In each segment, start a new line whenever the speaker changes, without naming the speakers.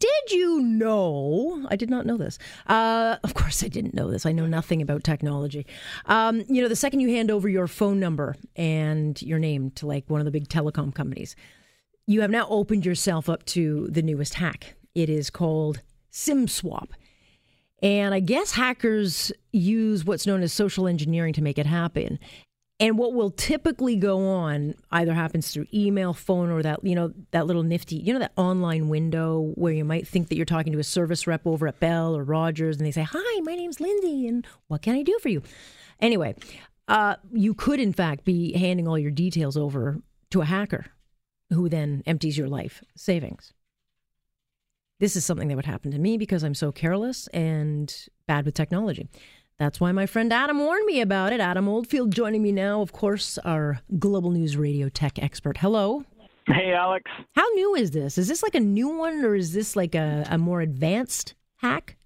Did you know? I did not know this. Uh, of course, I didn't know this. I know nothing about technology. Um, you know, the second you hand over your phone number and your name to like one of the big telecom companies, you have now opened yourself up to the newest hack. It is called SIM swap. And I guess hackers use what's known as social engineering to make it happen. And what will typically go on either happens through email, phone, or that, you know, that little nifty, you know, that online window where you might think that you're talking to a service rep over at Bell or Rogers and they say, Hi, my name's Lindsay, and what can I do for you? Anyway, uh, you could, in fact, be handing all your details over to a hacker who then empties your life savings. This is something that would happen to me because I'm so careless and bad with technology. That's why my friend Adam warned me about it. Adam Oldfield joining me now, of course, our Global News Radio tech expert. Hello.
Hey, Alex.
How new is this? Is this like a new one or is this like a, a more advanced hack?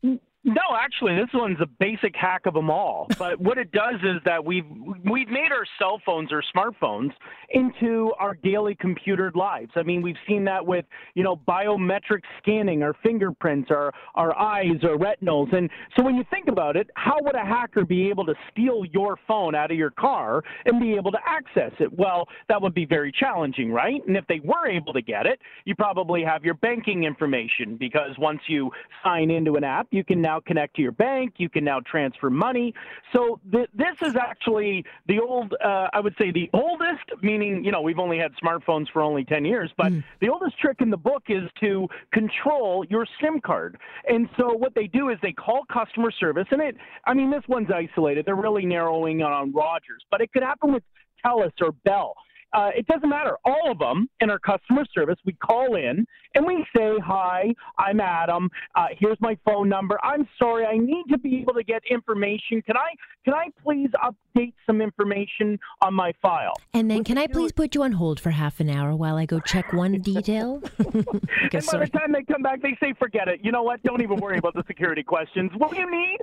No, actually, this one's a basic hack of them all. But what it does is that we've we've made our cell phones or smartphones into our daily computered lives. I mean, we've seen that with you know biometric scanning, our fingerprints, our our eyes, our retinals. And so when you think about it, how would a hacker be able to steal your phone out of your car and be able to access it? Well, that would be very challenging, right? And if they were able to get it, you probably have your banking information because once you sign into an app, you can now now connect to your bank. You can now transfer money. So th- this is actually the old, uh, I would say the oldest, meaning, you know, we've only had smartphones for only 10 years, but mm. the oldest trick in the book is to control your SIM card. And so what they do is they call customer service, and it, I mean, this one's isolated. They're really narrowing on Rogers, but it could happen with TELUS or Bell uh, it doesn't matter. All of them in our customer service, we call in and we say, Hi, I'm Adam. Uh, here's my phone number. I'm sorry, I need to be able to get information. Can I can I please update some information on my file?
And then can I please put you on hold for half an hour while I go check one detail?
okay, and by the time they come back, they say, Forget it. You know what? Don't even worry about the security questions. What do you need?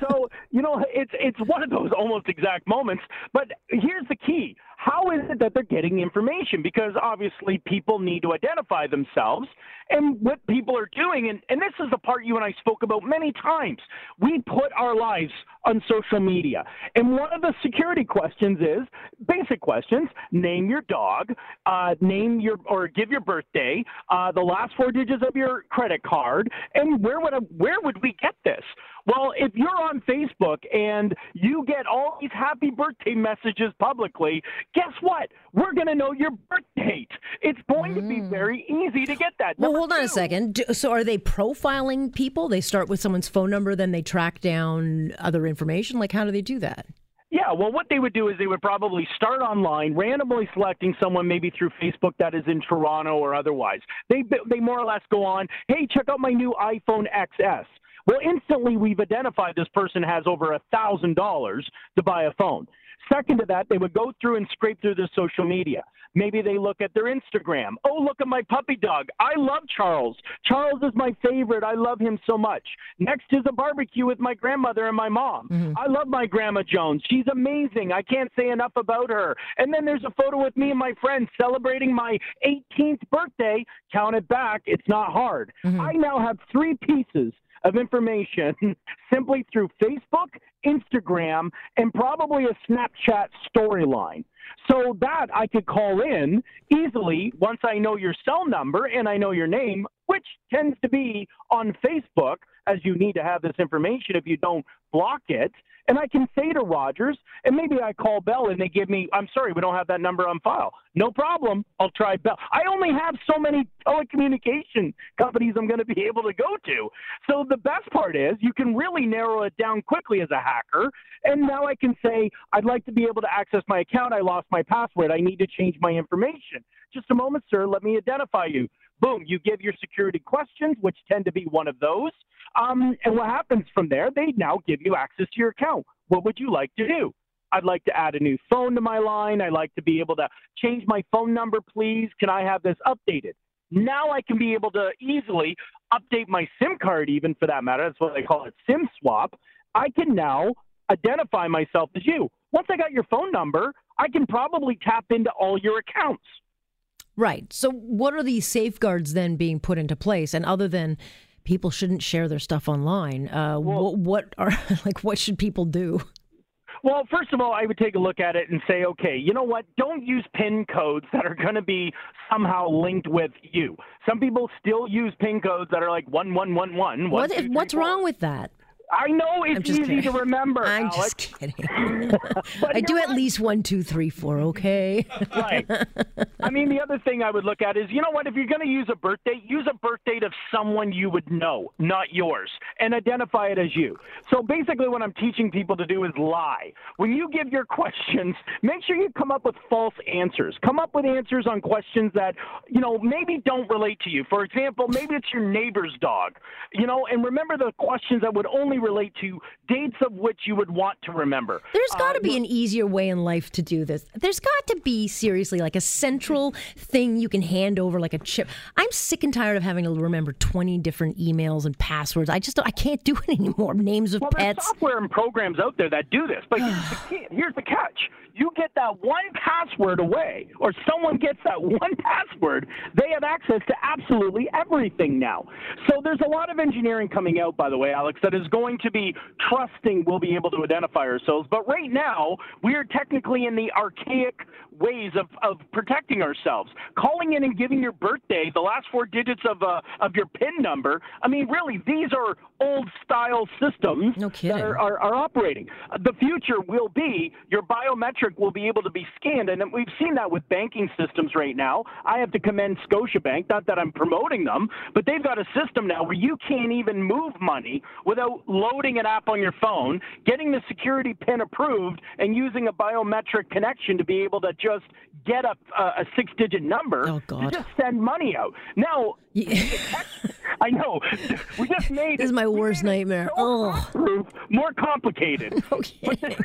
So, you know, it's it's one of those almost exact moments. But here's the key how is it that they're getting information? Because obviously people need to identify themselves and what people are doing. And, and this is the part you and I spoke about many times. We put our lives on social media. And one of the security questions is basic questions name your dog, uh, name your, or give your birthday, uh, the last four digits of your credit card, and where would, where would we get this? Well, if you're on Facebook and you get all these happy birthday messages publicly, guess what? We're going to know your birth date. It's going mm. to be mm. very easy to get that.
Well, hold on a second. So, are they profiling people? They start with someone's phone number, then they track down other information? Like, how do they do that?
Yeah, well, what they would do is they would probably start online, randomly selecting someone maybe through Facebook that is in Toronto or otherwise. They they more or less go on, hey, check out my new iPhone XS. Well, instantly we've identified this person has over a thousand dollars to buy a phone. Second to that, they would go through and scrape through their social media. Maybe they look at their Instagram. Oh, look at my puppy dog. I love Charles. Charles is my favorite. I love him so much. Next is a barbecue with my grandmother and my mom. Mm-hmm. I love my grandma Jones. She's amazing. I can't say enough about her. And then there's a photo with me and my friends celebrating my 18th birthday. Count it back. It's not hard. Mm-hmm. I now have three pieces of information simply through Facebook, Instagram, and probably a Snapchat storyline. So that I could call in easily once I know your cell number and I know your name, which tends to be on Facebook, as you need to have this information if you don't block it. And I can say to Rogers, and maybe I call Bell and they give me, I'm sorry, we don't have that number on file. No problem. I'll try Bell. I only have so many telecommunication companies I'm going to be able to go to. So the best part is you can really narrow it down quickly as a hacker. And now I can say, I'd like to be able to access my account. I lost my password. I need to change my information. Just a moment, sir. Let me identify you. Boom, you give your security questions, which tend to be one of those. Um, and what happens from there? They now give you access to your account. What would you like to do? I'd like to add a new phone to my line. I'd like to be able to change my phone number, please. Can I have this updated? Now I can be able to easily update my SIM card, even for that matter. That's what they call it SIM swap. I can now identify myself as you. Once I got your phone number, I can probably tap into all your accounts.
Right. So, what are these safeguards then being put into place? And other than people shouldn't share their stuff online, uh, well, what, what are like what should people do?
Well, first of all, I would take a look at it and say, okay, you know what? Don't use PIN codes that are going to be somehow linked with you. Some people still use PIN codes that are like one one one one.
What, what's wrong with that?
I know it's easy
kidding.
to remember.
I'm
Alex.
just kidding. I do at least one, two, three, four. Okay.
right. I mean, the other thing I would look at is, you know what? If you're going to use a birth date, use a birth date of someone you would know, not yours, and identify it as you. So basically, what I'm teaching people to do is lie. When you give your questions, make sure you come up with false answers. Come up with answers on questions that, you know, maybe don't relate to you. For example, maybe it's your neighbor's dog. You know, and remember the questions that would only relate to dates of which you would want to remember.
There's got to uh, be an easier way in life to do this. There's got to be seriously like a central thing you can hand over like a chip. I'm sick and tired of having to remember 20 different emails and passwords. I just I can't do it anymore. Names of
well,
pets.
There's software and programs out there that do this, but here's the catch you get that one password away, or someone gets that one password, they have access to absolutely everything now. So there's a lot of engineering coming out, by the way, Alex, that is going to be trusting we'll be able to identify ourselves. But right now, we are technically in the archaic ways of, of protecting ourselves. Calling in and giving your birthday, the last four digits of, uh, of your PIN number, I mean, really, these are old style systems
no
that are, are, are operating. The future will be your biometric will be able to be scanned, and we've seen that with banking systems right now. I have to commend Scotiabank, not that I'm promoting them, but they've got a system now where you can't even move money without loading an app on your phone, getting the security pin approved, and using a biometric connection to be able to just get a, a six digit number
oh,
to just send money out. Now, I know. We just made
this is my worst nightmare.
Oh, more complicated.
Okay.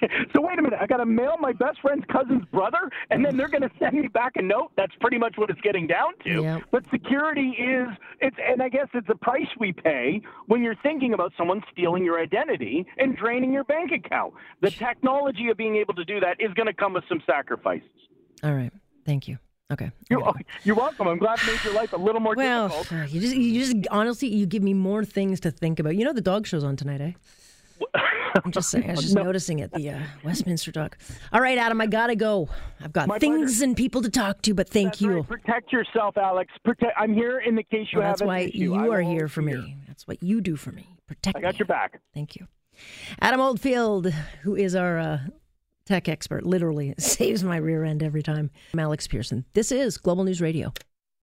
so wait a minute. I got to mail my best friend's cousin's brother, and then they're going to send me back a note. That's pretty much what it's getting down to.
Yep.
But security is it's, and I guess it's a price we pay when you're thinking about someone stealing your identity and draining your bank account. The technology of being able to do that is going to come with some sacrifices.
All right. Thank you. Okay.
You're, you're welcome. I'm glad it made your life a little more
well,
difficult.
you just, you just honestly, you give me more things to think about. You know, the dog show's on tonight, eh? I'm just saying. I was just no. noticing it. The uh, Westminster dog. All right, Adam. I gotta go. I've got
My
things
pleasure.
and people to talk to. But thank
that's
you.
Right. Protect yourself, Alex. Protect. I'm here in the case you
well,
have.
That's why you are here for
here.
me. That's what you do for me. Protect.
I got
me.
your back.
Thank you, Adam Oldfield, who is our uh, tech expert. Literally saves my rear end every time. I'm Alex Pearson. This is Global News Radio.